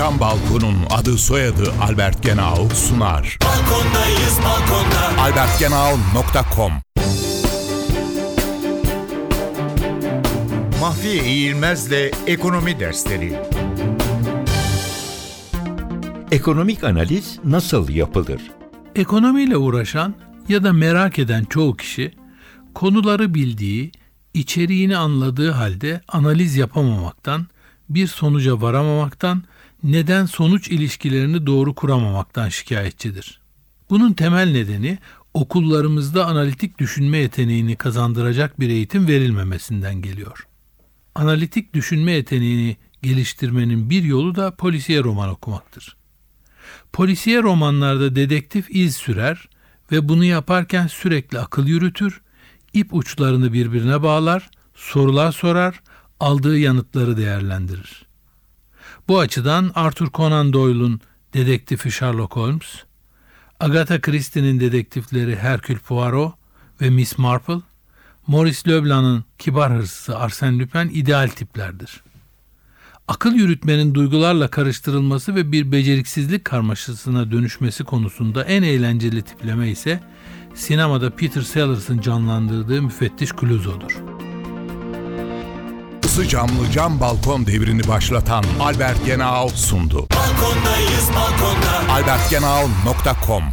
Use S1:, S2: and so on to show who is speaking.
S1: Cam Balkon'un adı soyadı Albert Genau sunar.
S2: Balkondayız balkonda.
S1: albertgenau.com
S3: Mahfiye İğilmez'le Ekonomi Dersleri Ekonomik analiz nasıl yapılır?
S4: Ekonomiyle uğraşan ya da merak eden çoğu kişi konuları bildiği, içeriğini anladığı halde analiz yapamamaktan, bir sonuca varamamaktan, neden sonuç ilişkilerini doğru kuramamaktan şikayetçidir. Bunun temel nedeni okullarımızda analitik düşünme yeteneğini kazandıracak bir eğitim verilmemesinden geliyor. Analitik düşünme yeteneğini geliştirmenin bir yolu da polisiye roman okumaktır. Polisiye romanlarda dedektif iz sürer ve bunu yaparken sürekli akıl yürütür, ip uçlarını birbirine bağlar, sorular sorar, aldığı yanıtları değerlendirir. Bu açıdan Arthur Conan Doyle'un dedektifi Sherlock Holmes, Agatha Christie'nin dedektifleri Hercule Poirot ve Miss Marple, Maurice Leblanc'ın kibar hırsızı Arsène Lupin ideal tiplerdir. Akıl yürütmenin duygularla karıştırılması ve bir beceriksizlik karmaşasına dönüşmesi konusunda en eğlenceli tipleme ise sinemada Peter Sellers'ın canlandırdığı müfettiş Clouseau'dur.
S1: Isı camlı cam balkon devrini başlatan Albert Genau sundu.
S2: Balkondayız balkonda.
S1: albertgenau.com